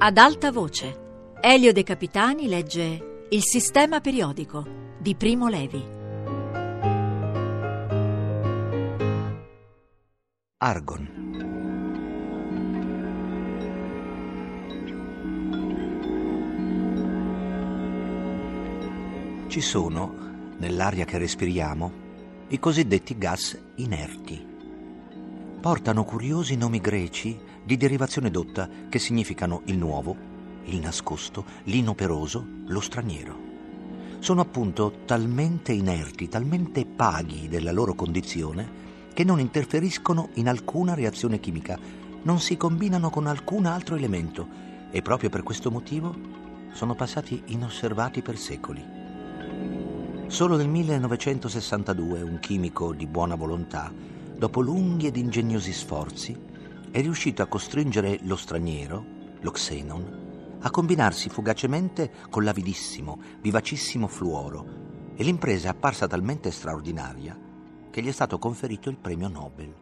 Ad alta voce, Elio De Capitani legge Il sistema periodico di Primo Levi. Argon. Ci sono, nell'aria che respiriamo, i cosiddetti gas inerti. Portano curiosi nomi greci di derivazione dotta che significano il nuovo, il nascosto, l'inoperoso, lo straniero. Sono appunto talmente inerti, talmente paghi della loro condizione, che non interferiscono in alcuna reazione chimica, non si combinano con alcun altro elemento e proprio per questo motivo sono passati inosservati per secoli. Solo nel 1962 un chimico di buona volontà, dopo lunghi ed ingegnosi sforzi, è riuscito a costringere lo straniero, lo xenon, a combinarsi fugacemente con l'avidissimo, vivacissimo fluoro e l'impresa è apparsa talmente straordinaria che gli è stato conferito il premio Nobel.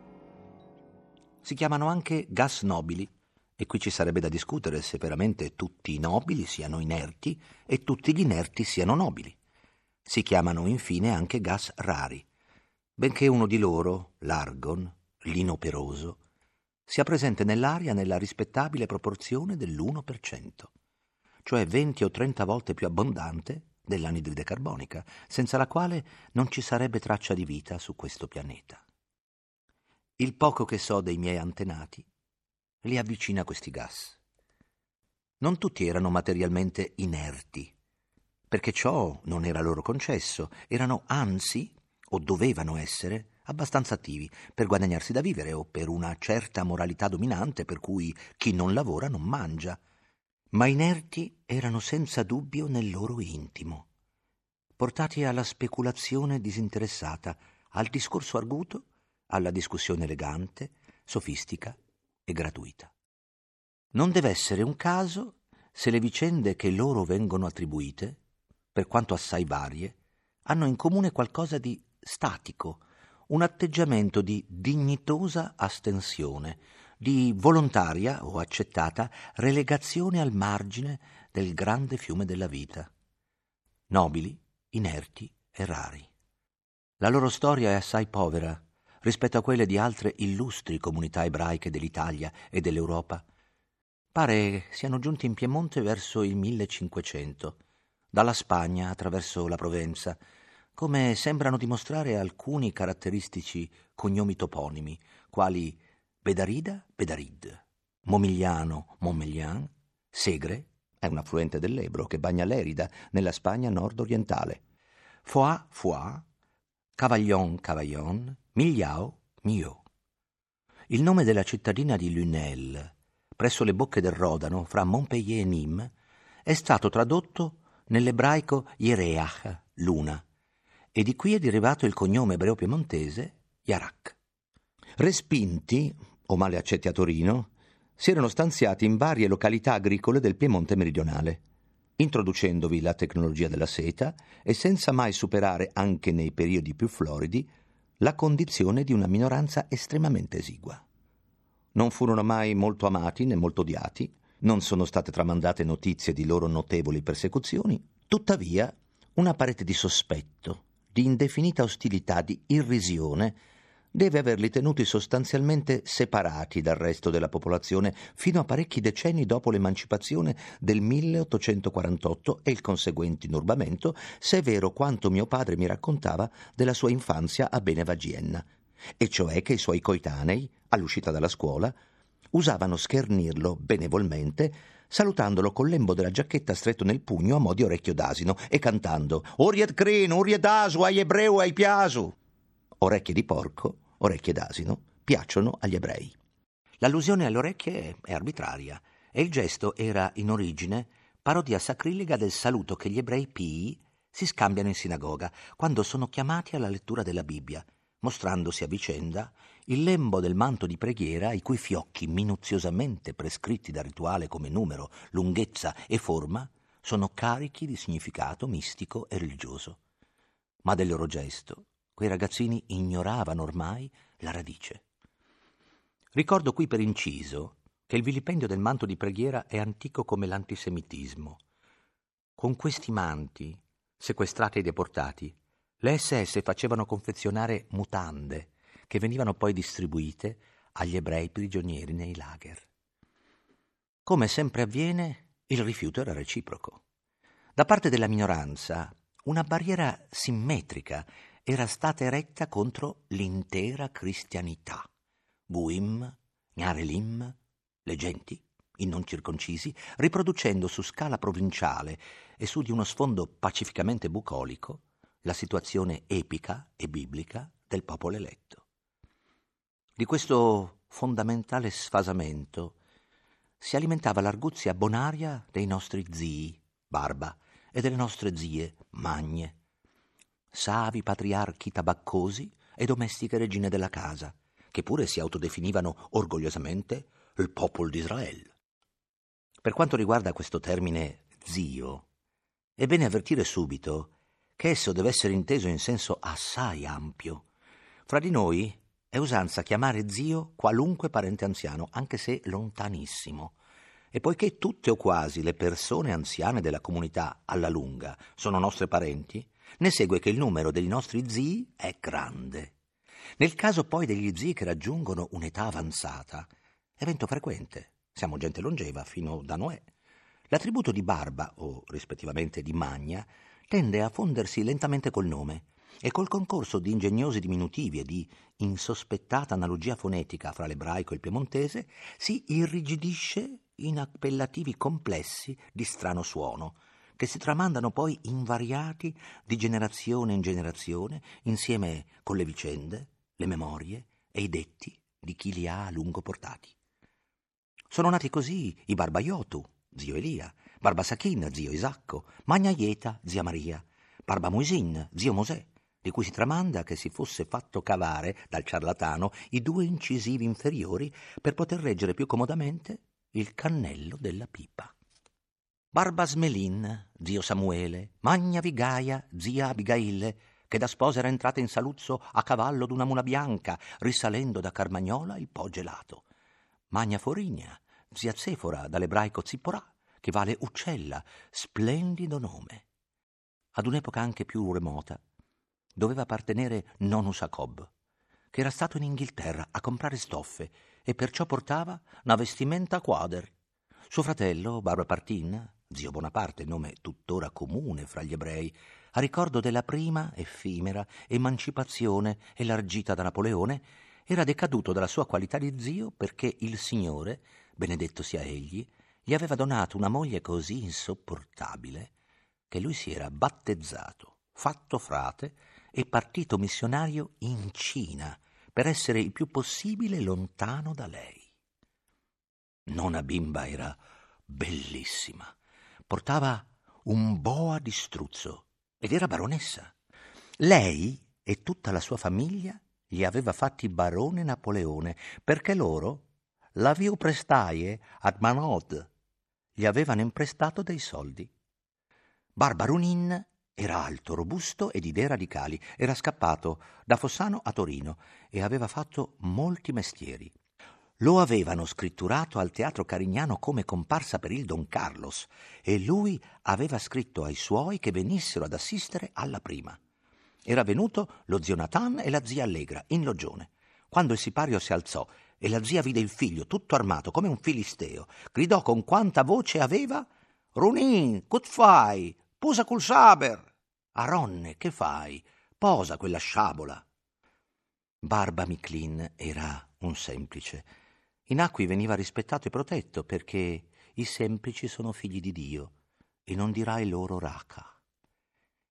Si chiamano anche gas nobili e qui ci sarebbe da discutere se veramente tutti i nobili siano inerti e tutti gli inerti siano nobili. Si chiamano infine anche gas rari, benché uno di loro, l'argon, l'inoperoso, sia presente nell'aria nella rispettabile proporzione dell'1%, cioè 20 o 30 volte più abbondante dell'anidride carbonica, senza la quale non ci sarebbe traccia di vita su questo pianeta. Il poco che so dei miei antenati li avvicina a questi gas. Non tutti erano materialmente inerti, perché ciò non era loro concesso, erano anzi, o dovevano essere, abbastanza attivi per guadagnarsi da vivere o per una certa moralità dominante per cui chi non lavora non mangia. Ma inerti erano senza dubbio nel loro intimo, portati alla speculazione disinteressata, al discorso arguto, alla discussione elegante, sofistica e gratuita. Non deve essere un caso se le vicende che loro vengono attribuite, per quanto assai varie, hanno in comune qualcosa di statico, un atteggiamento di dignitosa astensione, di volontaria o accettata relegazione al margine del grande fiume della vita. Nobili, inerti e rari. La loro storia è assai povera rispetto a quelle di altre illustri comunità ebraiche dell'Italia e dell'Europa. Pare siano giunti in Piemonte verso il 1500, dalla Spagna attraverso la Provenza, come sembrano dimostrare alcuni caratteristici cognomi toponimi, quali Bedarida, Bedarid, Momigliano, Montmelian, Segre, è un affluente dell'Ebro che bagna l'Erida nella Spagna nord-orientale, Foix, Foix, Cavaglion, Cavaillon, Migliao, Mio. Il nome della cittadina di Lunel, presso le bocche del Rodano, fra Montpellier e Nîmes, è stato tradotto nell'ebraico Yereach, luna, e di qui è derivato il cognome ebreo piemontese Yarak. Respinti, o male accetti a Torino, si erano stanziati in varie località agricole del Piemonte meridionale, introducendovi la tecnologia della seta e senza mai superare, anche nei periodi più floridi, la condizione di una minoranza estremamente esigua. Non furono mai molto amati né molto odiati, non sono state tramandate notizie di loro notevoli persecuzioni, tuttavia una parete di sospetto, di indefinita ostilità, di irrisione, deve averli tenuti sostanzialmente separati dal resto della popolazione fino a parecchi decenni dopo l'emancipazione del 1848 e il conseguente inurbamento, se è vero quanto mio padre mi raccontava della sua infanzia a Benevagienna, e cioè che i suoi coetanei, all'uscita dalla scuola, usavano schernirlo benevolmente salutandolo col lembo della giacchetta stretto nel pugno a mo' di orecchio d'asino e cantando Oriet crin, oriet asu, ai ebreu, ai piasu. Orecchie di porco, orecchie d'asino, piacciono agli ebrei. L'allusione alle orecchie è arbitraria e il gesto era in origine parodia sacrilega del saluto che gli ebrei pii si scambiano in sinagoga quando sono chiamati alla lettura della Bibbia, mostrandosi a vicenda il lembo del manto di preghiera i cui fiocchi, minuziosamente prescritti dal rituale come numero, lunghezza e forma, sono carichi di significato mistico e religioso. Ma del loro gesto quei ragazzini ignoravano ormai la radice. Ricordo qui per inciso che il vilipendio del manto di preghiera è antico come l'antisemitismo. Con questi manti, sequestrati e deportati, le SS facevano confezionare mutande che venivano poi distribuite agli ebrei prigionieri nei lager. Come sempre avviene, il rifiuto era reciproco. Da parte della minoranza, una barriera simmetrica era stata eretta contro l'intera cristianità. Buim, Gnarelim, le genti, i non circoncisi, riproducendo su scala provinciale e su di uno sfondo pacificamente bucolico la situazione epica e biblica del popolo eletto. Di questo fondamentale sfasamento si alimentava l'arguzia bonaria dei nostri zii, Barba, e delle nostre zie, Magne, savi patriarchi tabaccosi e domestiche regine della casa, che pure si autodefinivano orgogliosamente il popolo d'Israele. Per quanto riguarda questo termine zio, è bene avvertire subito che esso deve essere inteso in senso assai ampio. Fra di noi è usanza chiamare zio qualunque parente anziano, anche se lontanissimo. E poiché tutte o quasi le persone anziane della comunità alla lunga sono nostre parenti, ne segue che il numero dei nostri zii è grande. Nel caso poi degli zii che raggiungono un'età avanzata, evento frequente, siamo gente longeva fino da Noè, l'attributo di barba, o rispettivamente di magna, tende a fondersi lentamente col nome e col concorso di ingegnosi diminutivi e di insospettata analogia fonetica fra l'ebraico e il piemontese si irrigidisce in appellativi complessi di strano suono, che si tramandano poi invariati di generazione in generazione, insieme con le vicende, le memorie e i detti di chi li ha a lungo portati. Sono nati così i Barbaiotu, zio Elia, Barbasachin, zio Isacco, Magnaieta, zia Maria, Barbamuisin, zio Mosè, di cui si tramanda che si fosse fatto cavare dal ciarlatano i due incisivi inferiori per poter reggere più comodamente il cannello della pipa. Barbasmelin, zio Samuele, Magna Vigaia, zia Abigaille, che da sposa era entrata in Saluzzo a cavallo d'una mula bianca, risalendo da Carmagnola il Po gelato. Magna Forigna, zia Zefora, dall'ebraico Zipporà, che vale uccella, splendido nome. Ad un'epoca anche più remota, doveva appartenere Nonus Jacob, che era stato in Inghilterra a comprare stoffe e perciò portava una vestimenta quader. Suo fratello, Barbapartin, zio Bonaparte, nome tuttora comune fra gli ebrei, a ricordo della prima effimera emancipazione elargita da Napoleone, era decaduto dalla sua qualità di zio perché il Signore, benedetto sia egli, gli aveva donato una moglie così insopportabile che lui si era battezzato, fatto frate e partito missionario in Cina per essere il più possibile lontano da lei. Nonna bimba era bellissima, portava un boa di struzzo ed era baronessa. Lei e tutta la sua famiglia gli aveva fatti barone Napoleone perché loro la viu prestaie ad Manod gli avevano imprestato dei soldi. Barbarunin era alto, robusto e di idee radicali. Era scappato da Fossano a Torino e aveva fatto molti mestieri. Lo avevano scritturato al teatro Carignano come comparsa per il Don Carlos e lui aveva scritto ai suoi che venissero ad assistere alla prima. Era venuto lo zio Nathan e la zia Allegra in logione. Quando il sipario si alzò e la zia vide il figlio tutto armato come un filisteo. Gridò con quanta voce aveva: Runin, che fai? Posa col saber! Aronne, che fai? Posa quella sciabola! Barba Miclin era un semplice. In Acqui veniva rispettato e protetto perché i semplici sono figli di Dio e non dirai loro raca.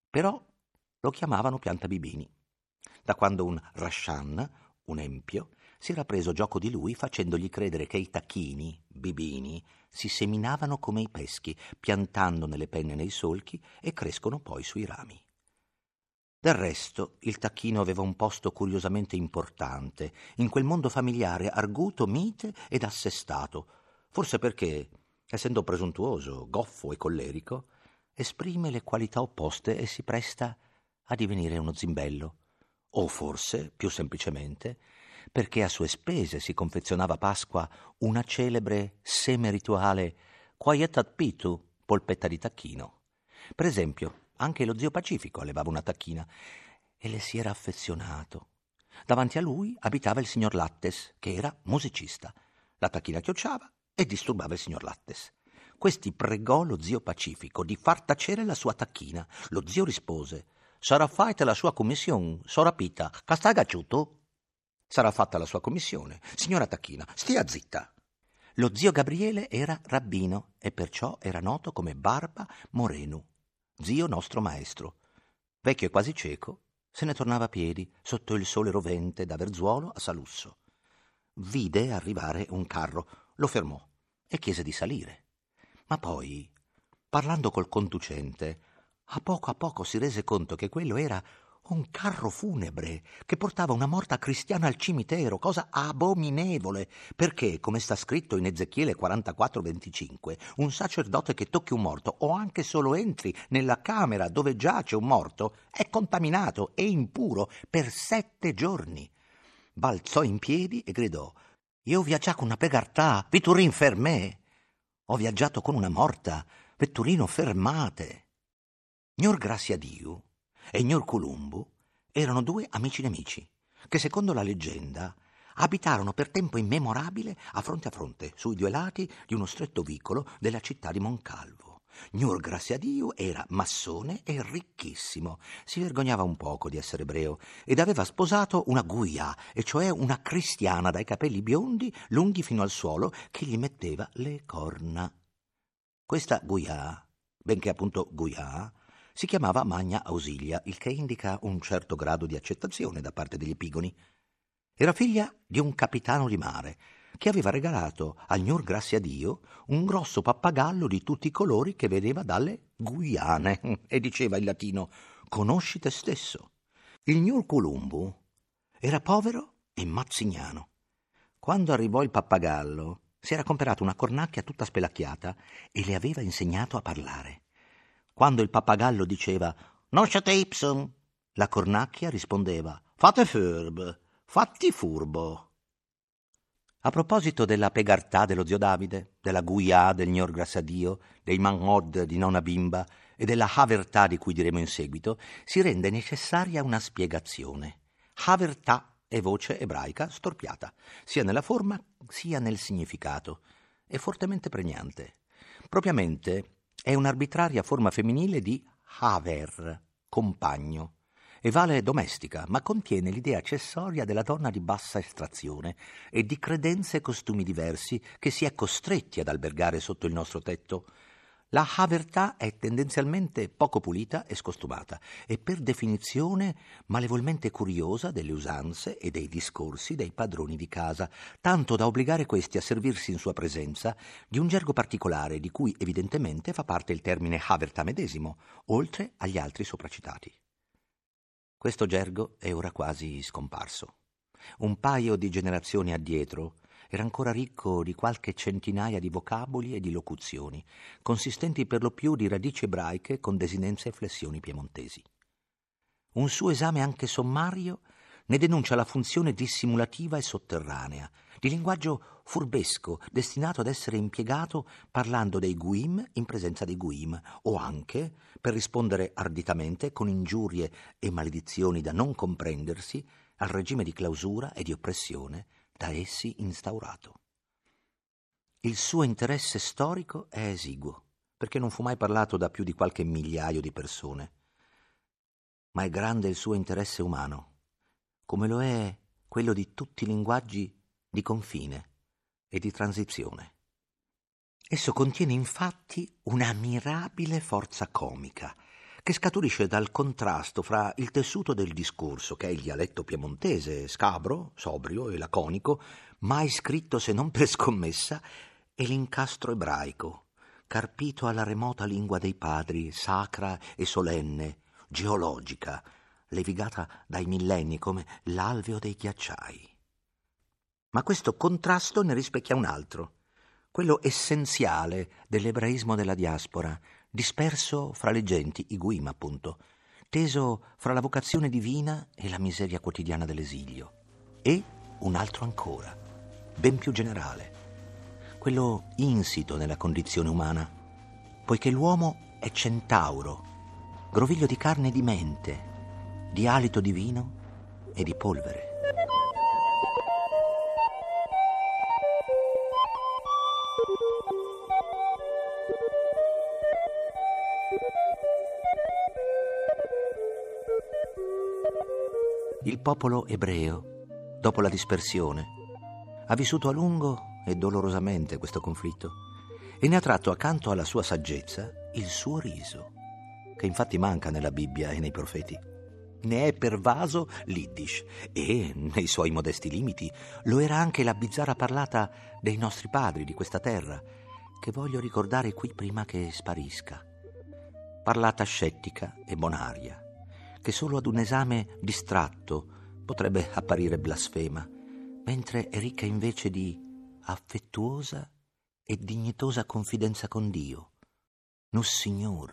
Però lo chiamavano pianta bibini. Da quando un Rashan, un empio, si era preso gioco di lui facendogli credere che i tacchini, bibini, si seminavano come i peschi, piantando nelle penne nei solchi e crescono poi sui rami. Del resto, il tacchino aveva un posto curiosamente importante in quel mondo familiare arguto, mite ed assestato, forse perché, essendo presuntuoso, goffo e collerico, esprime le qualità opposte e si presta a divenire uno zimbello, o forse, più semplicemente, perché a sue spese si confezionava a Pasqua una celebre seme rituale Quietat pitu, polpetta di tacchino. Per esempio, anche lo zio Pacifico allevava una tacchina e le si era affezionato. Davanti a lui abitava il signor Lattes, che era musicista. La tacchina chiocciava e disturbava il signor Lattes. Questi pregò lo zio Pacifico di far tacere la sua tacchina. Lo zio rispose: Sarà fatta la sua commissione, sora Pita, sta gacciuto? Sarà fatta la sua commissione. Signora Tacchina, stia zitta. Lo zio Gabriele era rabbino e perciò era noto come Barba Morenu, zio nostro maestro. Vecchio e quasi cieco, se ne tornava a piedi sotto il sole rovente da Verzuolo a Salusso. Vide arrivare un carro, lo fermò e chiese di salire. Ma poi, parlando col conducente, a poco a poco si rese conto che quello era un carro funebre che portava una morta cristiana al cimitero, cosa abominevole, perché, come sta scritto in Ezechiele 44:25, un sacerdote che tocchi un morto o anche solo entri nella camera dove giace un morto è contaminato e impuro per sette giorni. Balzò in piedi e gridò: Io ho viaggiato con una pegartà, Vitturin fermè. Ho viaggiato con una morta, Vetturino fermate. Gnor Grazia Diu e Ignor Columbo erano due amici nemici che, secondo la leggenda, abitarono per tempo immemorabile a fronte a fronte, sui due lati di uno stretto vicolo della città di Moncalvo. Gnur Graziadio era massone e ricchissimo, si vergognava un poco di essere ebreo ed aveva sposato una guia, e cioè una cristiana dai capelli biondi, lunghi fino al suolo, che gli metteva le corna. Questa guia, benché appunto guia, si chiamava Magna Ausilia, il che indica un certo grado di accettazione da parte degli epigoni. Era figlia di un capitano di mare che aveva regalato al Gnur Dio un grosso pappagallo di tutti i colori che vedeva dalle Guiane e diceva in latino conosci te stesso. Il Gnur Columbu era povero e mazzignano. Quando arrivò il pappagallo, si era comperato una cornacchia tutta spelacchiata e le aveva insegnato a parlare. Quando il pappagallo diceva Nosciate ipsum, la cornacchia rispondeva Fate furb, fatti furbo. A proposito della pegartà dello zio Davide, della guia del gnor Grassadio, dei manhod di nonna Bimba e della havertà di cui diremo in seguito, si rende necessaria una spiegazione. Havertà è voce ebraica storpiata, sia nella forma sia nel significato. È fortemente pregnante. Propriamente è un'arbitraria forma femminile di haver, compagno, e vale domestica, ma contiene l'idea accessoria della donna di bassa estrazione e di credenze e costumi diversi che si è costretti ad albergare sotto il nostro tetto. La havertà è tendenzialmente poco pulita e scostumata e per definizione malevolmente curiosa delle usanze e dei discorsi dei padroni di casa, tanto da obbligare questi a servirsi in sua presenza di un gergo particolare di cui evidentemente fa parte il termine havertà medesimo, oltre agli altri sopracitati. Questo gergo è ora quasi scomparso. Un paio di generazioni addietro era ancora ricco di qualche centinaia di vocaboli e di locuzioni, consistenti per lo più di radici ebraiche con desinenze e flessioni piemontesi. Un suo esame anche sommario ne denuncia la funzione dissimulativa e sotterranea, di linguaggio furbesco destinato ad essere impiegato parlando dei guim in presenza dei guim, o anche per rispondere arditamente con ingiurie e maledizioni da non comprendersi al regime di clausura e di oppressione da essi instaurato. Il suo interesse storico è esiguo, perché non fu mai parlato da più di qualche migliaio di persone, ma è grande il suo interesse umano, come lo è quello di tutti i linguaggi di confine e di transizione. Esso contiene infatti una mirabile forza comica, che scaturisce dal contrasto fra il tessuto del discorso, che è il dialetto piemontese, scabro, sobrio e laconico, mai scritto se non per scommessa, e l'incastro ebraico, carpito alla remota lingua dei padri, sacra e solenne, geologica, levigata dai millenni come l'alveo dei ghiacciai. Ma questo contrasto ne rispecchia un altro, quello essenziale dell'ebraismo della diaspora, disperso fra le genti, i guim appunto, teso fra la vocazione divina e la miseria quotidiana dell'esilio, e un altro ancora, ben più generale, quello insito nella condizione umana, poiché l'uomo è centauro, groviglio di carne e di mente, di alito divino e di polvere. Il popolo ebreo, dopo la dispersione, ha vissuto a lungo e dolorosamente questo conflitto e ne ha tratto accanto alla sua saggezza il suo riso, che infatti manca nella Bibbia e nei profeti. Ne è pervaso l'Iddish e, nei suoi modesti limiti, lo era anche la bizzarra parlata dei nostri padri di questa terra, che voglio ricordare qui prima che sparisca. Parlata scettica e bonaria che solo ad un esame distratto potrebbe apparire blasfema, mentre è ricca invece di affettuosa e dignitosa confidenza con Dio. Nus Signor,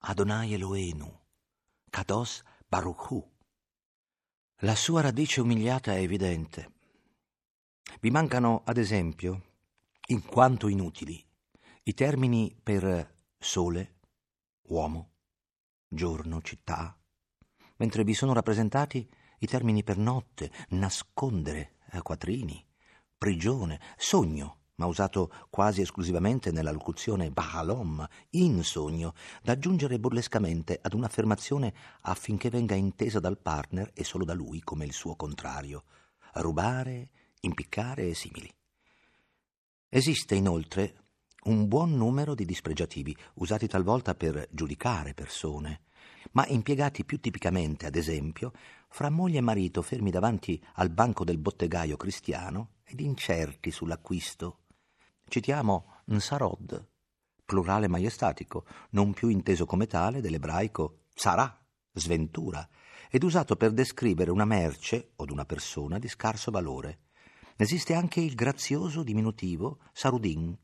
Adonai Eloenu, Kados Baruchu. La sua radice umiliata è evidente. Vi mancano, ad esempio, in quanto inutili, i termini per sole, uomo, giorno, città, mentre vi sono rappresentati i termini per notte, nascondere, quattrini, prigione, sogno, ma usato quasi esclusivamente nella locuzione Bahalom, in sogno, da aggiungere burlescamente ad un'affermazione affinché venga intesa dal partner e solo da lui come il suo contrario, rubare, impiccare e simili. Esiste inoltre un buon numero di dispregiativi, usati talvolta per giudicare persone, ma impiegati più tipicamente, ad esempio, fra moglie e marito fermi davanti al banco del bottegaio cristiano ed incerti sull'acquisto. Citiamo Nsarod, plurale maiestatico, non più inteso come tale dell'ebraico sarà, sventura, ed usato per descrivere una merce o una persona di scarso valore. Esiste anche il grazioso diminutivo sarudin,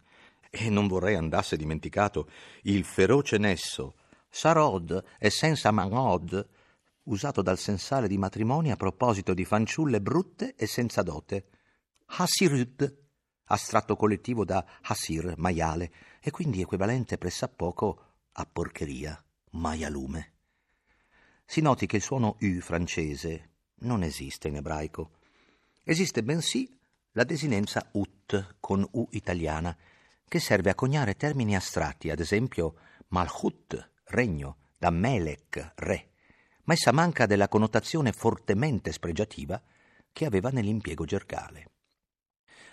e non vorrei andasse dimenticato il feroce nesso Sarod e senza manod, usato dal sensale di matrimoni a proposito di fanciulle brutte e senza dote. Hasirud, astratto collettivo da Hasir, maiale, e quindi equivalente pressappoco a porcheria, maialume. Si noti che il suono U francese non esiste in ebraico. Esiste bensì la desinenza ut con U italiana, che serve a coniare termini astratti, ad esempio malchut, regno, da Melech, re, ma essa manca della connotazione fortemente spregiativa che aveva nell'impiego gergale.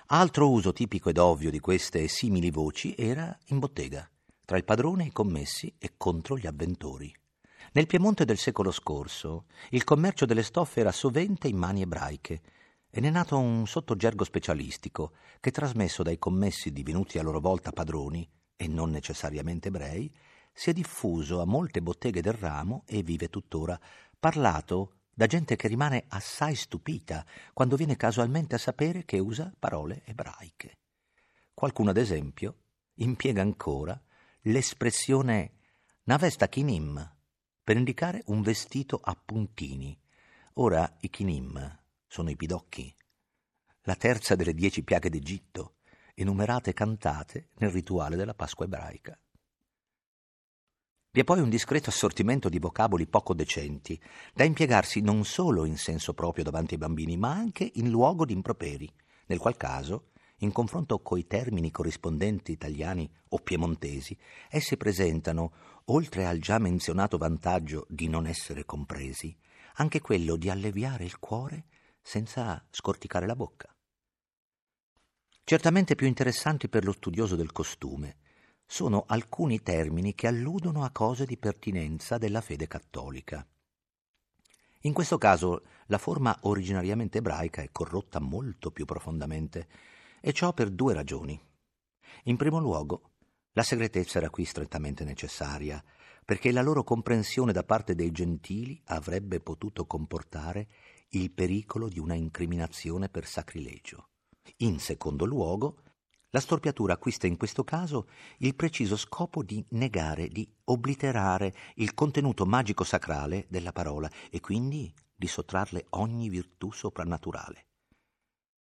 Altro uso tipico ed ovvio di queste simili voci era in bottega, tra il padrone e i commessi e contro gli avventori. Nel Piemonte del secolo scorso il commercio delle stoffe era sovente in mani ebraiche e ne è nato un sottogergo specialistico che, trasmesso dai commessi divenuti a loro volta padroni, e non necessariamente ebrei, si è diffuso a molte botteghe del ramo e vive tuttora, parlato da gente che rimane assai stupita quando viene casualmente a sapere che usa parole ebraiche. Qualcuno, ad esempio, impiega ancora l'espressione navesta kinim per indicare un vestito a puntini. Ora i kinim sono i pidocchi, la terza delle dieci piaghe d'Egitto, enumerate e cantate nel rituale della Pasqua ebraica. Vi è poi un discreto assortimento di vocaboli poco decenti, da impiegarsi non solo in senso proprio davanti ai bambini, ma anche in luogo di improperi, nel qual caso, in confronto coi termini corrispondenti italiani o piemontesi, essi presentano, oltre al già menzionato vantaggio di non essere compresi, anche quello di alleviare il cuore senza scorticare la bocca. Certamente più interessanti per lo studioso del costume sono alcuni termini che alludono a cose di pertinenza della fede cattolica. In questo caso la forma originariamente ebraica è corrotta molto più profondamente, e ciò per due ragioni. In primo luogo, la segretezza era qui strettamente necessaria, perché la loro comprensione da parte dei gentili avrebbe potuto comportare il pericolo di una incriminazione per sacrilegio. In secondo luogo, la storpiatura acquista in questo caso il preciso scopo di negare, di obliterare il contenuto magico sacrale della parola e quindi di sottrarle ogni virtù soprannaturale.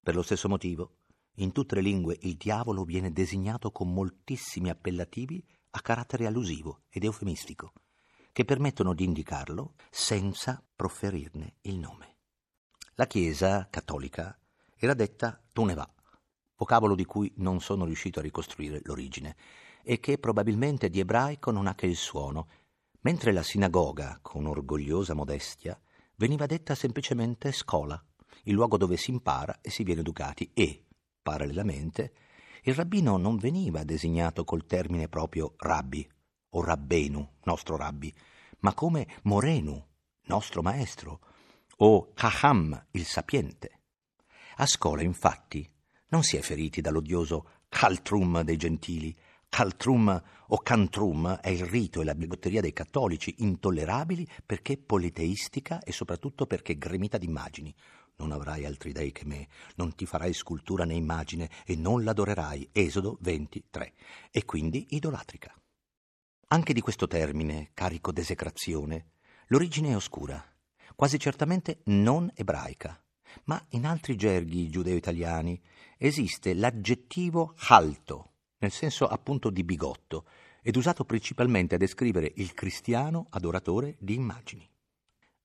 Per lo stesso motivo, in tutte le lingue il diavolo viene designato con moltissimi appellativi a carattere allusivo ed eufemistico, che permettono di indicarlo senza proferirne il nome. La Chiesa cattolica era detta Tuneva, vocabolo di cui non sono riuscito a ricostruire l'origine, e che probabilmente di ebraico non ha che il suono, mentre la sinagoga, con orgogliosa modestia, veniva detta semplicemente scola, il luogo dove si impara e si viene educati, e, parallelamente, il rabbino non veniva designato col termine proprio rabbi o rabbenu, nostro rabbi, ma come morenu, nostro maestro, o Chacham, il sapiente. A scuola, infatti, non si è feriti dall'odioso caltrum dei gentili. Caltrum o cantrum è il rito e la bigotteria dei cattolici, intollerabili perché politeistica e soprattutto perché gremita d'immagini. Non avrai altri dei che me, non ti farai scultura né immagine e non l'adorerai. Esodo 23. E quindi idolatrica. Anche di questo termine, carico d'esecrazione, l'origine è oscura, quasi certamente non ebraica, ma in altri gerghi giudeo-italiani esiste l'aggettivo halto, nel senso appunto di bigotto, ed usato principalmente a descrivere il cristiano adoratore di immagini.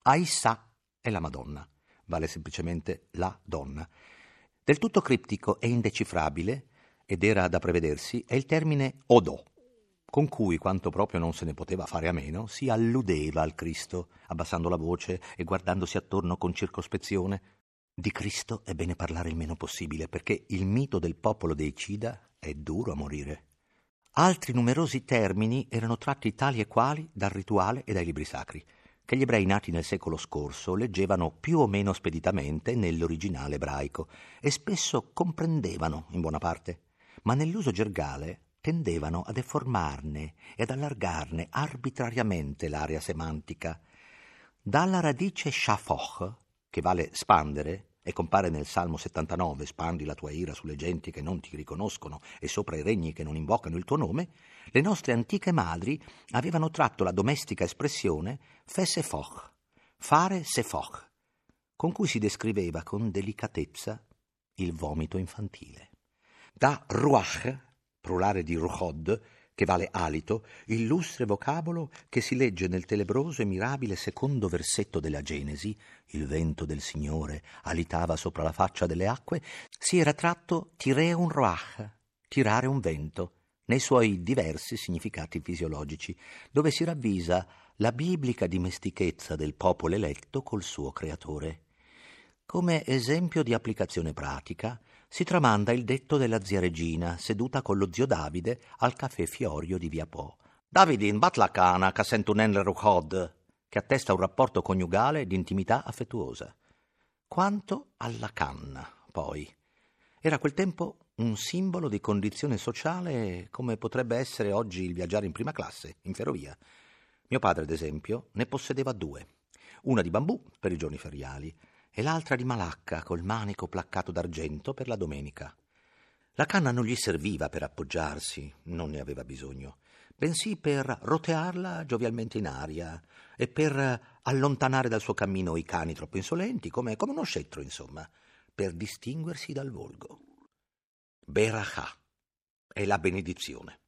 Aissà è la Madonna, vale semplicemente la donna. Del tutto criptico e indecifrabile, ed era da prevedersi, è il termine Odò, con cui, quanto proprio non se ne poteva fare a meno, si alludeva al Cristo, abbassando la voce e guardandosi attorno con circospezione. Di Cristo è bene parlare il meno possibile, perché il mito del popolo dei Cida è duro a morire. Altri numerosi termini erano tratti tali e quali dal rituale e dai libri sacri, che gli ebrei nati nel secolo scorso leggevano più o meno speditamente nell'originale ebraico e spesso comprendevano in buona parte, ma nell'uso gergale tendevano a deformarne e ad allargarne arbitrariamente l'area semantica. Dalla radice shafoch, che vale spandere, e compare nel Salmo 79, spandi la tua ira sulle genti che non ti riconoscono e sopra i regni che non invocano il tuo nome, le nostre antiche madri avevano tratto la domestica espressione fesefoch, fare sefoch, con cui si descriveva con delicatezza il vomito infantile. Da ruach, plurale di ruhod, che vale alito, illustre vocabolo che si legge nel tenebroso e mirabile secondo versetto della Genesi, il vento del Signore alitava sopra la faccia delle acque, si era tratto tireun roach, tirare un vento, nei suoi diversi significati fisiologici, dove si ravvisa la biblica dimestichezza del popolo eletto col suo creatore. Come esempio di applicazione pratica, si tramanda il detto della zia Regina, seduta con lo zio Davide al caffè Fiorio di Via Po. Davidin, bat la cana, che sento un ruchod, che attesta un rapporto coniugale di intimità affettuosa. Quanto alla canna, poi. Era quel tempo un simbolo di condizione sociale come potrebbe essere oggi il viaggiare in prima classe, in ferrovia. Mio padre, ad esempio, ne possedeva due. Una di bambù per i giorni feriali e l'altra di malacca col manico placcato d'argento per la domenica. La canna non gli serviva per appoggiarsi, non ne aveva bisogno, bensì per rotearla giovialmente in aria e per allontanare dal suo cammino i cani troppo insolenti, come, come uno scettro, insomma, per distinguersi dal volgo. Berachà è la benedizione.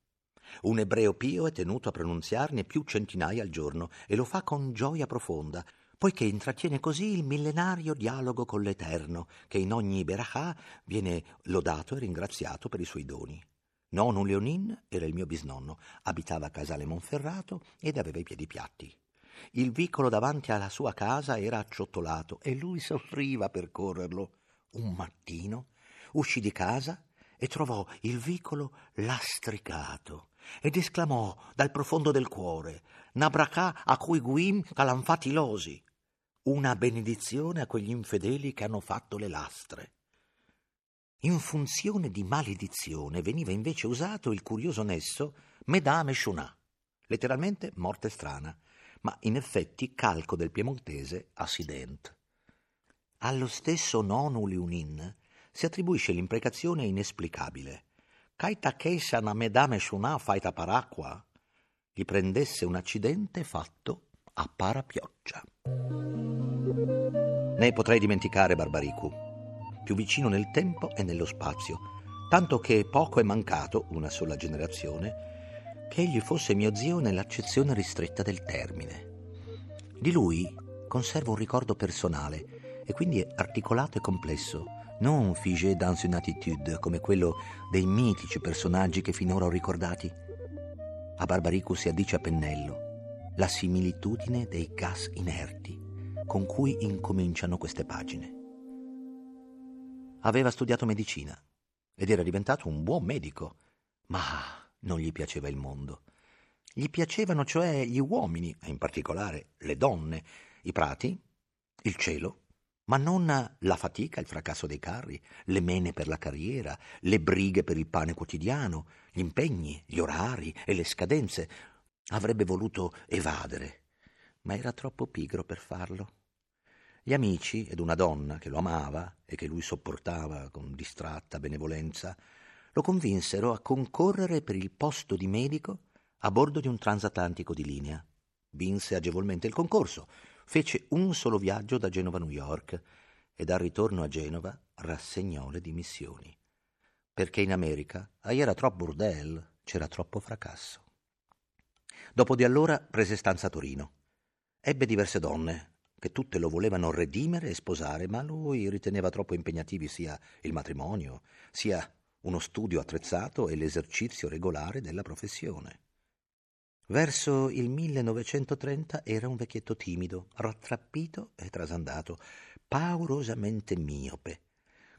Un ebreo pio è tenuto a pronunziarne più centinaia al giorno e lo fa con gioia profonda, poiché intrattiene così il millenario dialogo con l'Eterno, che in ogni Berachà viene lodato e ringraziato per i suoi doni. Nonno Leonin era il mio bisnonno, abitava a Casale Monferrato ed aveva i piedi piatti. Il vicolo davanti alla sua casa era acciottolato e lui soffriva per correrlo. Un mattino uscì di casa e trovò il vicolo lastricato ed esclamò dal profondo del cuore Nabracà a cui guim calanfati losi una benedizione a quegli infedeli che hanno fatto le lastre. In funzione di maledizione veniva invece usato il curioso nesso Medame Shunà, letteralmente morte strana, ma in effetti calco del piemontese accident. Allo stesso nonu liunin si attribuisce l'imprecazione inesplicabile. Kaita Keisha na medame shunà faita paracqua, gli prendesse un accidente fatto a parapioggia. Ne potrei dimenticare Barbaricu. più vicino nel tempo e nello spazio, tanto che poco è mancato, una sola generazione, che egli fosse mio zio nell'accezione ristretta del termine. Di lui conservo un ricordo personale e quindi articolato e complesso, non figé dans une attitude come quello dei mitici personaggi che finora ho ricordati. A Barbarico si addice a pennello la similitudine dei gas inerti con cui incominciano queste pagine. Aveva studiato medicina ed era diventato un buon medico, ma non gli piaceva il mondo. Gli piacevano cioè gli uomini, e in particolare le donne, i prati, il cielo, ma non la fatica, il fracasso dei carri, le mene per la carriera, le brighe per il pane quotidiano, gli impegni, gli orari e le scadenze. Avrebbe voluto evadere, ma era troppo pigro per farlo. Gli amici ed una donna che lo amava e che lui sopportava con distratta benevolenza lo convinsero a concorrere per il posto di medico a bordo di un transatlantico di linea. Vinse agevolmente il concorso, fece un solo viaggio da Genova a New York e dal ritorno a Genova rassegnò le dimissioni. Perché in America era troppo burdel, c'era troppo fracasso. Dopo di allora prese stanza a Torino. Ebbe diverse donne, che tutte lo volevano redimere e sposare, ma lui riteneva troppo impegnativi sia il matrimonio, sia uno studio attrezzato e l'esercizio regolare della professione. Verso il 1930 era un vecchietto timido, rattrappito e trasandato, paurosamente miope.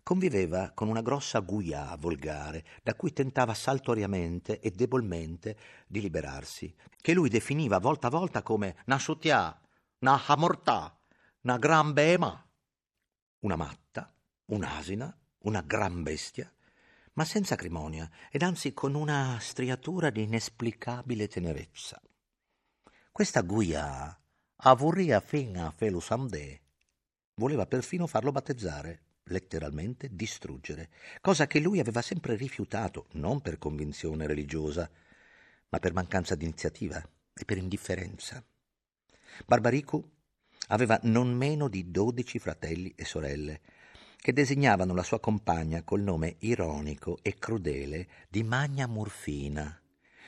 Conviveva con una grossa guia volgare, da cui tentava saltuariamente e debolmente di liberarsi, che lui definiva volta a volta come na sciutia, na hamortà, na gran bema. Una matta, un'asina, una gran bestia, ma senza acrimonia, ed anzi con una striatura di inesplicabile tenerezza. Questa guia avuria fin a felusamde voleva perfino farlo battezzare, letteralmente distruggere, cosa che lui aveva sempre rifiutato, non per convinzione religiosa, ma per mancanza di iniziativa e per indifferenza. Barbaricu aveva non meno di dodici fratelli e sorelle, che designavano la sua compagna col nome ironico e crudele di Magna Murfina.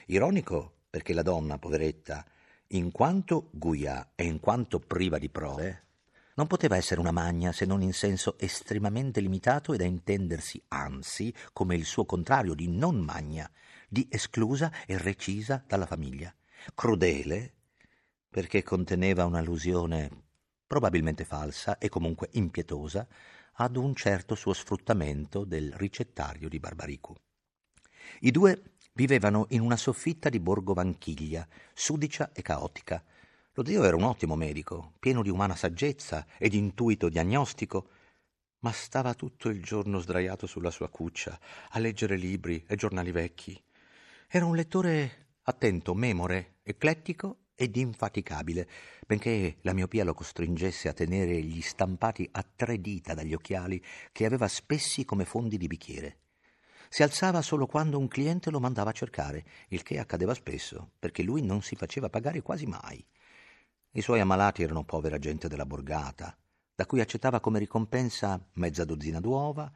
Ironico perché la donna, poveretta, in quanto guia e in quanto priva di prove, non poteva essere una magna se non in senso estremamente limitato e da intendersi anzi come il suo contrario di non magna, di esclusa e recisa dalla famiglia. Crudele perché conteneva un'allusione probabilmente falsa e comunque impietosa ad un certo suo sfruttamento del ricettario di Barbarico. I due vivevano in una soffitta di Borgo Vanchiglia, sudicia e caotica. Lo zio era un ottimo medico, pieno di umana saggezza e di intuito diagnostico, ma stava tutto il giorno sdraiato sulla sua cuccia a leggere libri e giornali vecchi. Era un lettore attento, memore, eclettico ed infaticabile, benché la miopia lo costringesse a tenere gli stampati a tre dita dagli occhiali che aveva spessi come fondi di bicchiere. Si alzava solo quando un cliente lo mandava a cercare, il che accadeva spesso, perché lui non si faceva pagare quasi mai. I suoi ammalati erano povera gente della borgata, da cui accettava come ricompensa mezza dozzina d'uova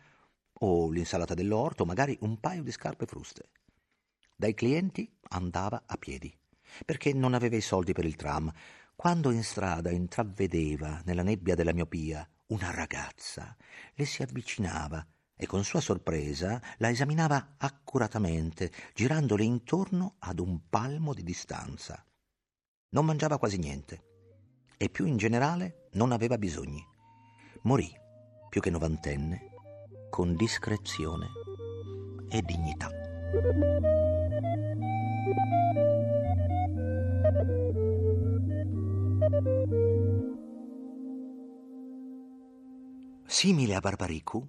o l'insalata dell'orto, magari un paio di scarpe fruste. Dai clienti andava a piedi perché non aveva i soldi per il tram. Quando in strada intravedeva nella nebbia della miopia una ragazza, le si avvicinava e con sua sorpresa la esaminava accuratamente, girandole intorno ad un palmo di distanza. Non mangiava quasi niente e più in generale non aveva bisogni. Morì, più che novantenne, con discrezione e dignità. Simile a Barbaricu,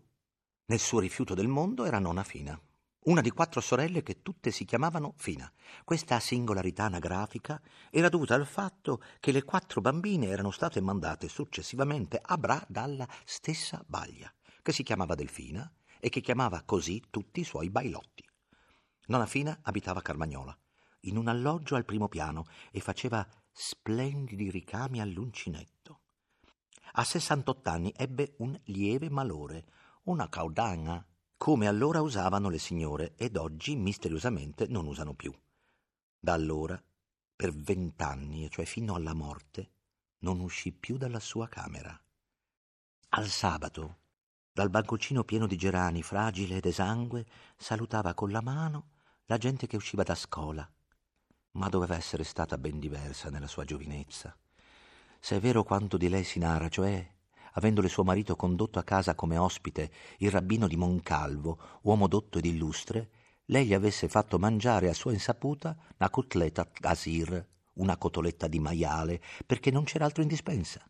nel suo rifiuto del mondo era nonna Fina, una di quattro sorelle che tutte si chiamavano Fina. Questa singolarità anagrafica era dovuta al fatto che le quattro bambine erano state mandate successivamente a Bra dalla stessa Baglia, che si chiamava Delfina e che chiamava così tutti i suoi bailotti. Nonna Fina abitava a Carmagnola, in un alloggio al primo piano e faceva splendidi ricami all'uncinetto. A 68 anni ebbe un lieve malore, una caudana, come allora usavano le signore ed oggi misteriosamente non usano più. Da allora, per vent'anni, cioè fino alla morte, non uscì più dalla sua camera. Al sabato, dal bancocino pieno di gerani, fragile ed esangue, salutava con la mano la gente che usciva da scuola. Ma doveva essere stata ben diversa nella sua giovinezza. Se è vero quanto di lei si narra, cioè avendole suo marito condotto a casa come ospite il rabbino di Moncalvo, uomo dotto ed illustre, lei gli avesse fatto mangiare a sua insaputa una cotletta gasir, una cotoletta di maiale, perché non c'era altro in dispensa.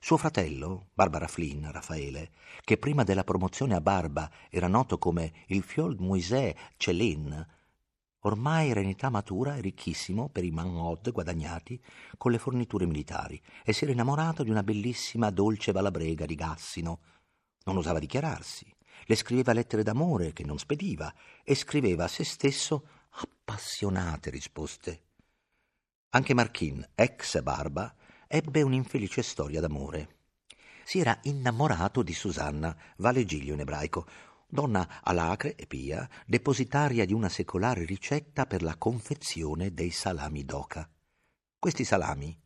Suo fratello, Barbara Flynn, Raffaele, che prima della promozione a barba era noto come il Fiol Moisè Celin, Ormai era in età matura e ricchissimo per i manhod guadagnati con le forniture militari e si era innamorato di una bellissima dolce valabrega di Gassino. Non osava dichiararsi, le scriveva lettere d'amore che non spediva e scriveva a se stesso appassionate risposte. Anche Marchin, ex Barba, ebbe un'infelice storia d'amore. Si era innamorato di Susanna, Vale Giglio in ebraico, donna alacre e pia, depositaria di una secolare ricetta per la confezione dei salami d'oca. Questi salami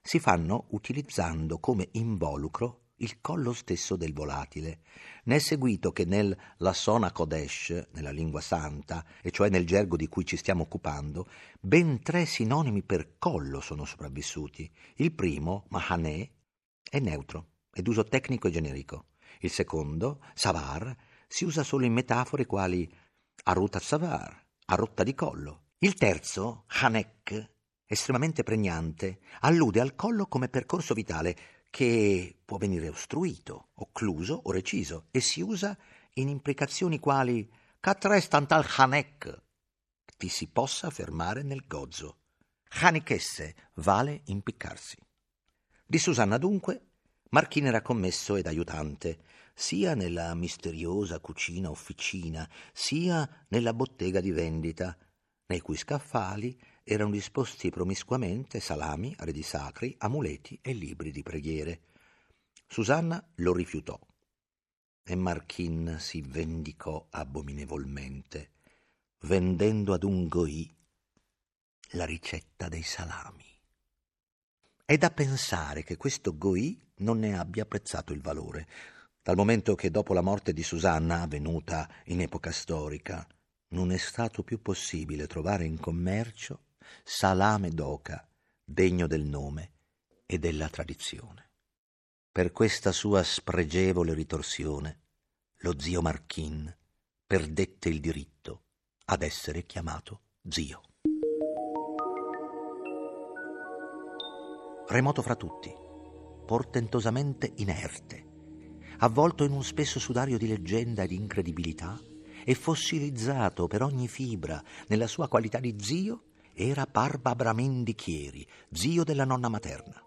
si fanno utilizzando come involucro il collo stesso del volatile. Ne è seguito che nel Lassona Kodesh, nella lingua santa, e cioè nel gergo di cui ci stiamo occupando, ben tre sinonimi per collo sono sopravvissuti. Il primo, Mahaneh, è neutro, è d'uso tecnico e generico. Il secondo, Savar, si usa solo in metafore quali a ruta savar, a rotta di collo. Il terzo, Hanek, estremamente pregnante, allude al collo come percorso vitale che può venire ostruito, occluso o reciso e si usa in implicazioni quali Catrestant al Hanek, ti si possa fermare nel gozzo. Hanekesse vale impiccarsi. Di Susanna dunque Marchini era commesso ed aiutante, sia nella misteriosa cucina officina, sia nella bottega di vendita, nei cui scaffali erano disposti promiscuamente salami, arredi sacri, amuleti e libri di preghiere. Susanna lo rifiutò e Marchin si vendicò abominevolmente, vendendo ad un goì la ricetta dei salami. È da pensare che questo goì non ne abbia apprezzato il valore, dal momento che dopo la morte di Susanna, avvenuta in epoca storica, non è stato più possibile trovare in commercio salame d'oca degno del nome e della tradizione. Per questa sua spregevole ritorsione, lo zio Marchin perdette il diritto ad essere chiamato zio. Remoto fra tutti, portentosamente inerte, avvolto in un spesso sudario di leggenda e di incredibilità, e fossilizzato per ogni fibra nella sua qualità di zio, era Barba Bramendi Chieri, zio della nonna materna.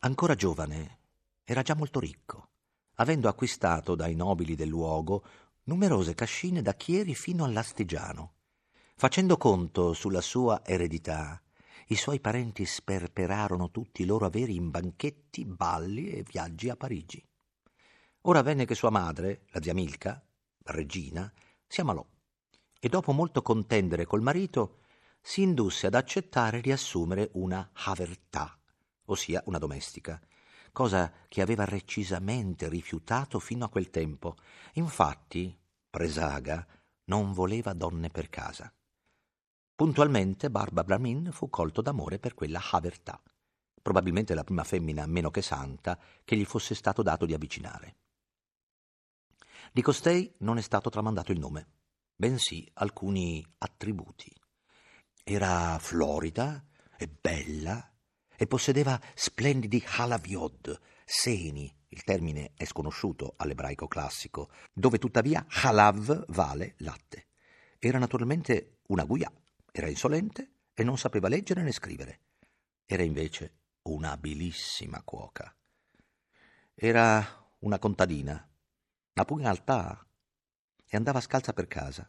Ancora giovane, era già molto ricco, avendo acquistato dai nobili del luogo numerose cascine da Chieri fino all'Astigiano. Facendo conto sulla sua eredità, i suoi parenti sperperarono tutti i loro averi in banchetti, balli e viaggi a Parigi. Ora venne che sua madre, la zia Milka, regina, si ammalò e dopo molto contendere col marito si indusse ad accettare di assumere una havertà, ossia una domestica, cosa che aveva recisamente rifiutato fino a quel tempo. Infatti, Presaga non voleva donne per casa. Puntualmente Barba Bramin fu colto d'amore per quella Havertà, probabilmente la prima femmina meno che santa che gli fosse stato dato di avvicinare. Di costei non è stato tramandato il nome, bensì alcuni attributi. Era florida e bella e possedeva splendidi halaviod, seni, il termine è sconosciuto all'ebraico classico, dove tuttavia halav vale latte. Era naturalmente una guia era insolente e non sapeva leggere né scrivere. Era invece un'abilissima cuoca. Era una contadina, una pugnaltà, e andava scalza per casa.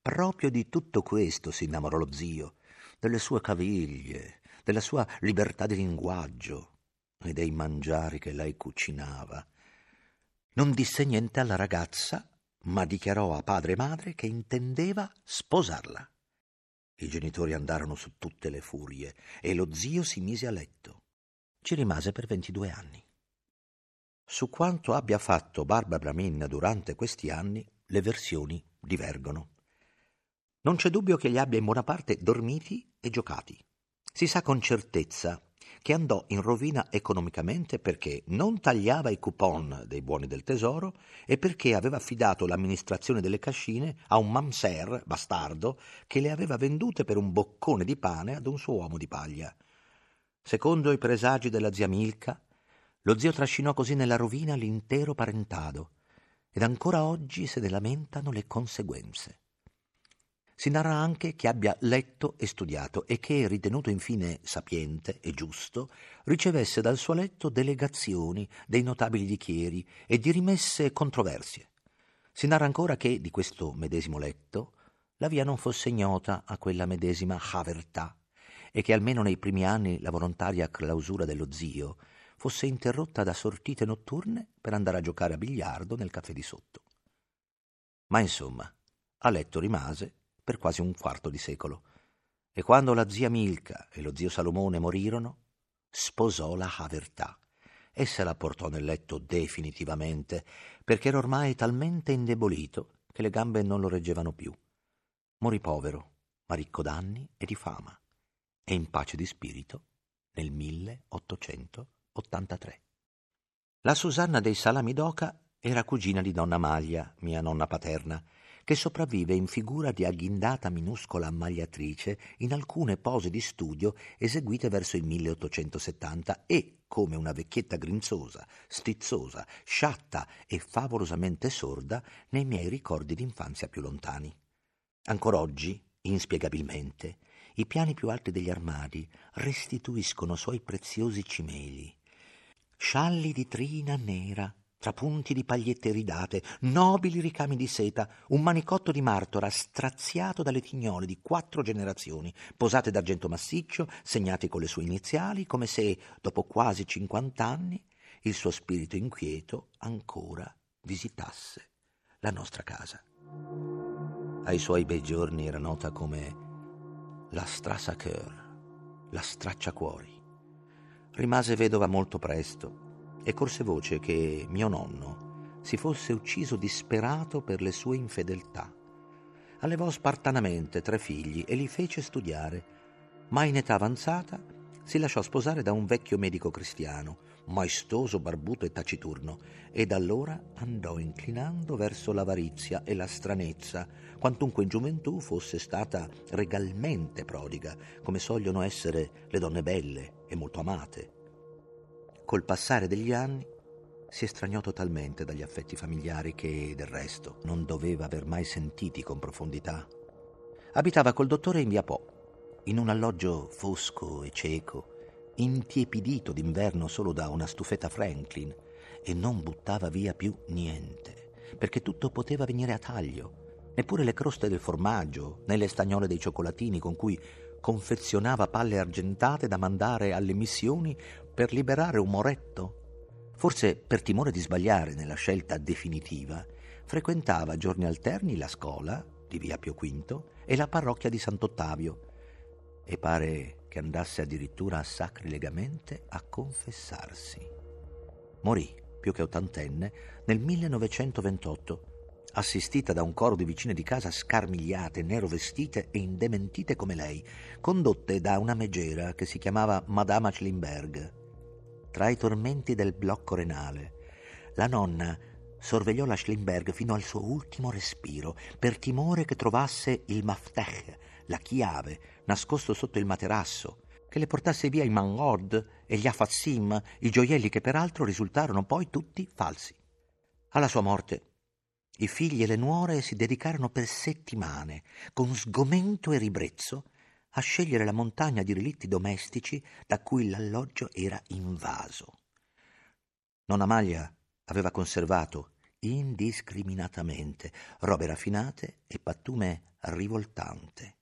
Proprio di tutto questo si innamorò lo zio, delle sue caviglie, della sua libertà di linguaggio e dei mangiari che lei cucinava. Non disse niente alla ragazza, ma dichiarò a padre e madre che intendeva sposarla. I genitori andarono su tutte le furie e lo zio si mise a letto. Ci rimase per ventidue anni. Su quanto abbia fatto Barbara Bramin durante questi anni, le versioni divergono. Non c'è dubbio che li abbia in buona parte dormiti e giocati. Si sa con certezza che andò in rovina economicamente perché non tagliava i coupon dei buoni del tesoro e perché aveva affidato l'amministrazione delle cascine a un mamser bastardo che le aveva vendute per un boccone di pane ad un suo uomo di paglia. Secondo i presagi della zia Milka, lo zio trascinò così nella rovina l'intero parentado ed ancora oggi se ne lamentano le conseguenze. Si narra anche che abbia letto e studiato e che, ritenuto infine sapiente e giusto, ricevesse dal suo letto delegazioni dei notabili di Chieri e di rimesse controversie. Si narra ancora che, di questo medesimo letto, la via non fosse ignota a quella medesima Havertà e che almeno nei primi anni la volontaria clausura dello zio fosse interrotta da sortite notturne per andare a giocare a biliardo nel caffè di sotto. Ma insomma, a letto rimase per quasi un quarto di secolo. E quando la zia Milka e lo zio Salomone morirono, sposò la Havertà e se la portò nel letto definitivamente, perché era ormai talmente indebolito che le gambe non lo reggevano più. Morì povero, ma ricco d'anni e di fama, e in pace di spirito nel 1883. La Susanna dei Salami d'Oca era cugina di donna Maglia, mia nonna paterna, che sopravvive in figura di agghindata minuscola ammagliatrice in alcune pose di studio eseguite verso il 1870 e, come una vecchietta grinzosa, stizzosa, sciatta e favolosamente sorda nei miei ricordi d'infanzia più lontani. Ancora oggi, inspiegabilmente, i piani più alti degli armadi restituiscono suoi preziosi cimeli. Scialli di trina nera trapunti di pagliette ridate, nobili ricami di seta, un manicotto di martora straziato dalle tignole di quattro generazioni, posate d'argento massiccio, segnate con le sue iniziali, come se, dopo quasi cinquant'anni, il suo spirito inquieto ancora visitasse la nostra casa. Ai suoi bei giorni era nota come la Strassacher, la stracciacuori. Rimase vedova molto presto e corse voce che mio nonno si fosse ucciso disperato per le sue infedeltà. Allevò spartanamente tre figli e li fece studiare, ma in età avanzata si lasciò sposare da un vecchio medico cristiano, maestoso, barbuto e taciturno, e da allora andò inclinando verso l'avarizia e la stranezza, quantunque in gioventù fosse stata regalmente prodiga, come sogliono essere le donne belle e molto amate. Col passare degli anni si estraniò totalmente dagli affetti familiari che, del resto, non doveva aver mai sentiti con profondità. Abitava col dottore in via Po, in un alloggio fosco e cieco, intiepidito d'inverno solo da una stufetta Franklin, e non buttava via più niente, perché tutto poteva venire a taglio, neppure le croste del formaggio, né le stagnole dei cioccolatini con cui confezionava palle argentate da mandare alle missioni per liberare un moretto? Forse per timore di sbagliare nella scelta definitiva, frequentava giorni alterni la scuola di via Pio V e la parrocchia di Sant'Ottavio e pare che andasse addirittura sacrilegamente a confessarsi. Morì, più che ottantenne, nel 1928 assistita da un coro di vicine di casa scarmigliate, nero vestite e indementite come lei, condotte da una megera che si chiamava Madama Schlimberg tra i tormenti del blocco renale. La nonna sorvegliò la Schlimberg fino al suo ultimo respiro, per timore che trovasse il maftech, la chiave, nascosto sotto il materasso, che le portasse via i mangord e gli afassim, i gioielli che peraltro risultarono poi tutti falsi. Alla sua morte, i figli e le nuore si dedicarono per settimane, con sgomento e ribrezzo, a scegliere la montagna di relitti domestici da cui l'alloggio era invaso. Nonna Maglia aveva conservato indiscriminatamente robe raffinate e pattume rivoltante.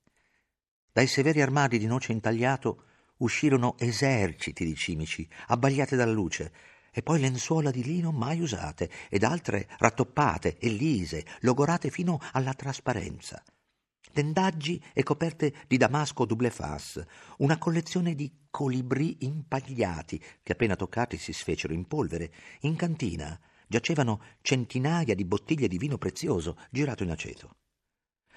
Dai severi armadi di noce intagliato uscirono eserciti di cimici, abbagliate dalla luce, e poi lenzuola di lino mai usate ed altre rattoppate e lise, logorate fino alla trasparenza. Tendaggi e coperte di damasco double face, una collezione di colibrì impagliati che appena toccati si sfecero in polvere. In cantina giacevano centinaia di bottiglie di vino prezioso girato in aceto.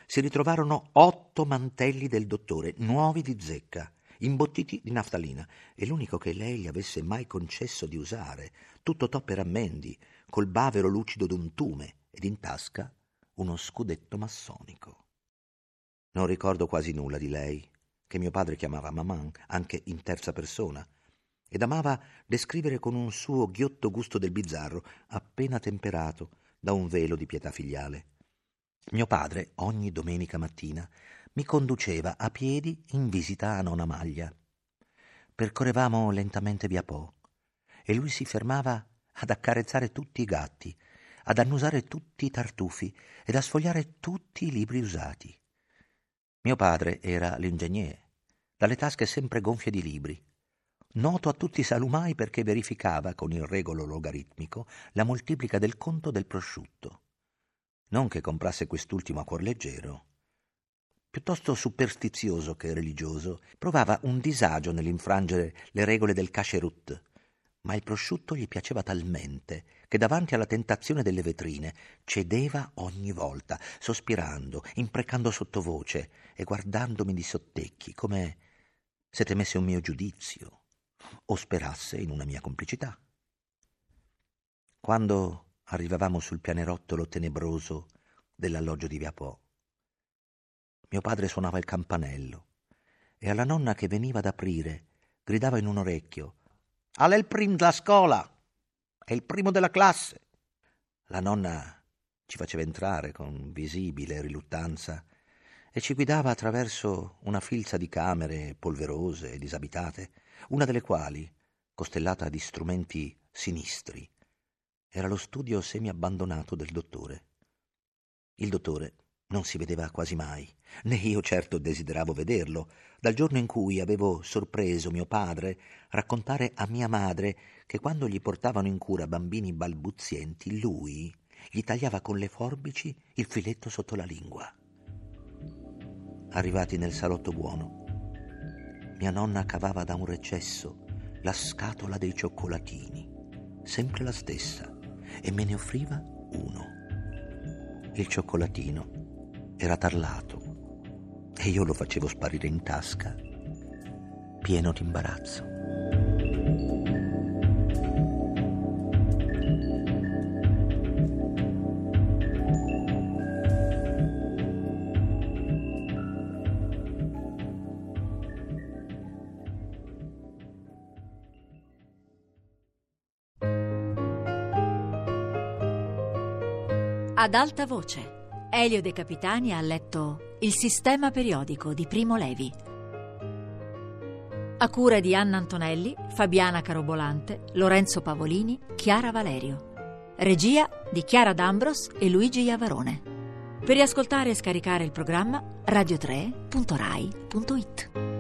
Si ritrovarono otto mantelli del dottore, nuovi di zecca, imbottiti di naftalina, e l'unico che lei gli avesse mai concesso di usare, tutto toppe rammendi, col bavero lucido d'un tume, ed in tasca uno scudetto massonico. Non ricordo quasi nulla di lei, che mio padre chiamava maman, anche in terza persona, ed amava descrivere con un suo ghiotto gusto del bizzarro, appena temperato da un velo di pietà filiale. Mio padre, ogni domenica mattina, mi conduceva a piedi in visita a nonna Maglia. Percorrevamo lentamente via Po e lui si fermava ad accarezzare tutti i gatti, ad annusare tutti i tartufi ed a sfogliare tutti i libri usati. Mio padre era l'ingegnere, dalle tasche sempre gonfie di libri, noto a tutti i salumai perché verificava con il regolo logaritmico la moltiplica del conto del prosciutto. Non che comprasse quest'ultimo a cuor leggero, piuttosto superstizioso che religioso, provava un disagio nell'infrangere le regole del cacherut, ma il prosciutto gli piaceva talmente che davanti alla tentazione delle vetrine cedeva ogni volta, sospirando, imprecando sottovoce e guardandomi di sottecchi, come se temesse un mio giudizio o sperasse in una mia complicità. Quando arrivavamo sul pianerottolo tenebroso dell'alloggio di Via Po, mio padre suonava il campanello e alla nonna che veniva ad aprire gridava in un orecchio «Ale il prim della scuola! È il primo della classe!» La nonna ci faceva entrare con visibile riluttanza e ci guidava attraverso una filza di camere polverose e disabitate, una delle quali, costellata di strumenti sinistri, era lo studio semi abbandonato del dottore. Il dottore non si vedeva quasi mai, né io certo desideravo vederlo, dal giorno in cui avevo sorpreso mio padre raccontare a mia madre che quando gli portavano in cura bambini balbuzienti, lui gli tagliava con le forbici il filetto sotto la lingua. Arrivati nel salotto buono, mia nonna cavava da un recesso la scatola dei cioccolatini, sempre la stessa, e me ne offriva uno. Il cioccolatino era tarlato e io lo facevo sparire in tasca, pieno d'imbarazzo. Ad alta voce. Elio De Capitani ha letto Il sistema periodico di Primo Levi. A cura di Anna Antonelli, Fabiana Carobolante, Lorenzo Pavolini, Chiara Valerio. Regia di Chiara D'Ambros e Luigi Iavarone. Per riascoltare e scaricare il programma radio3.rai.it.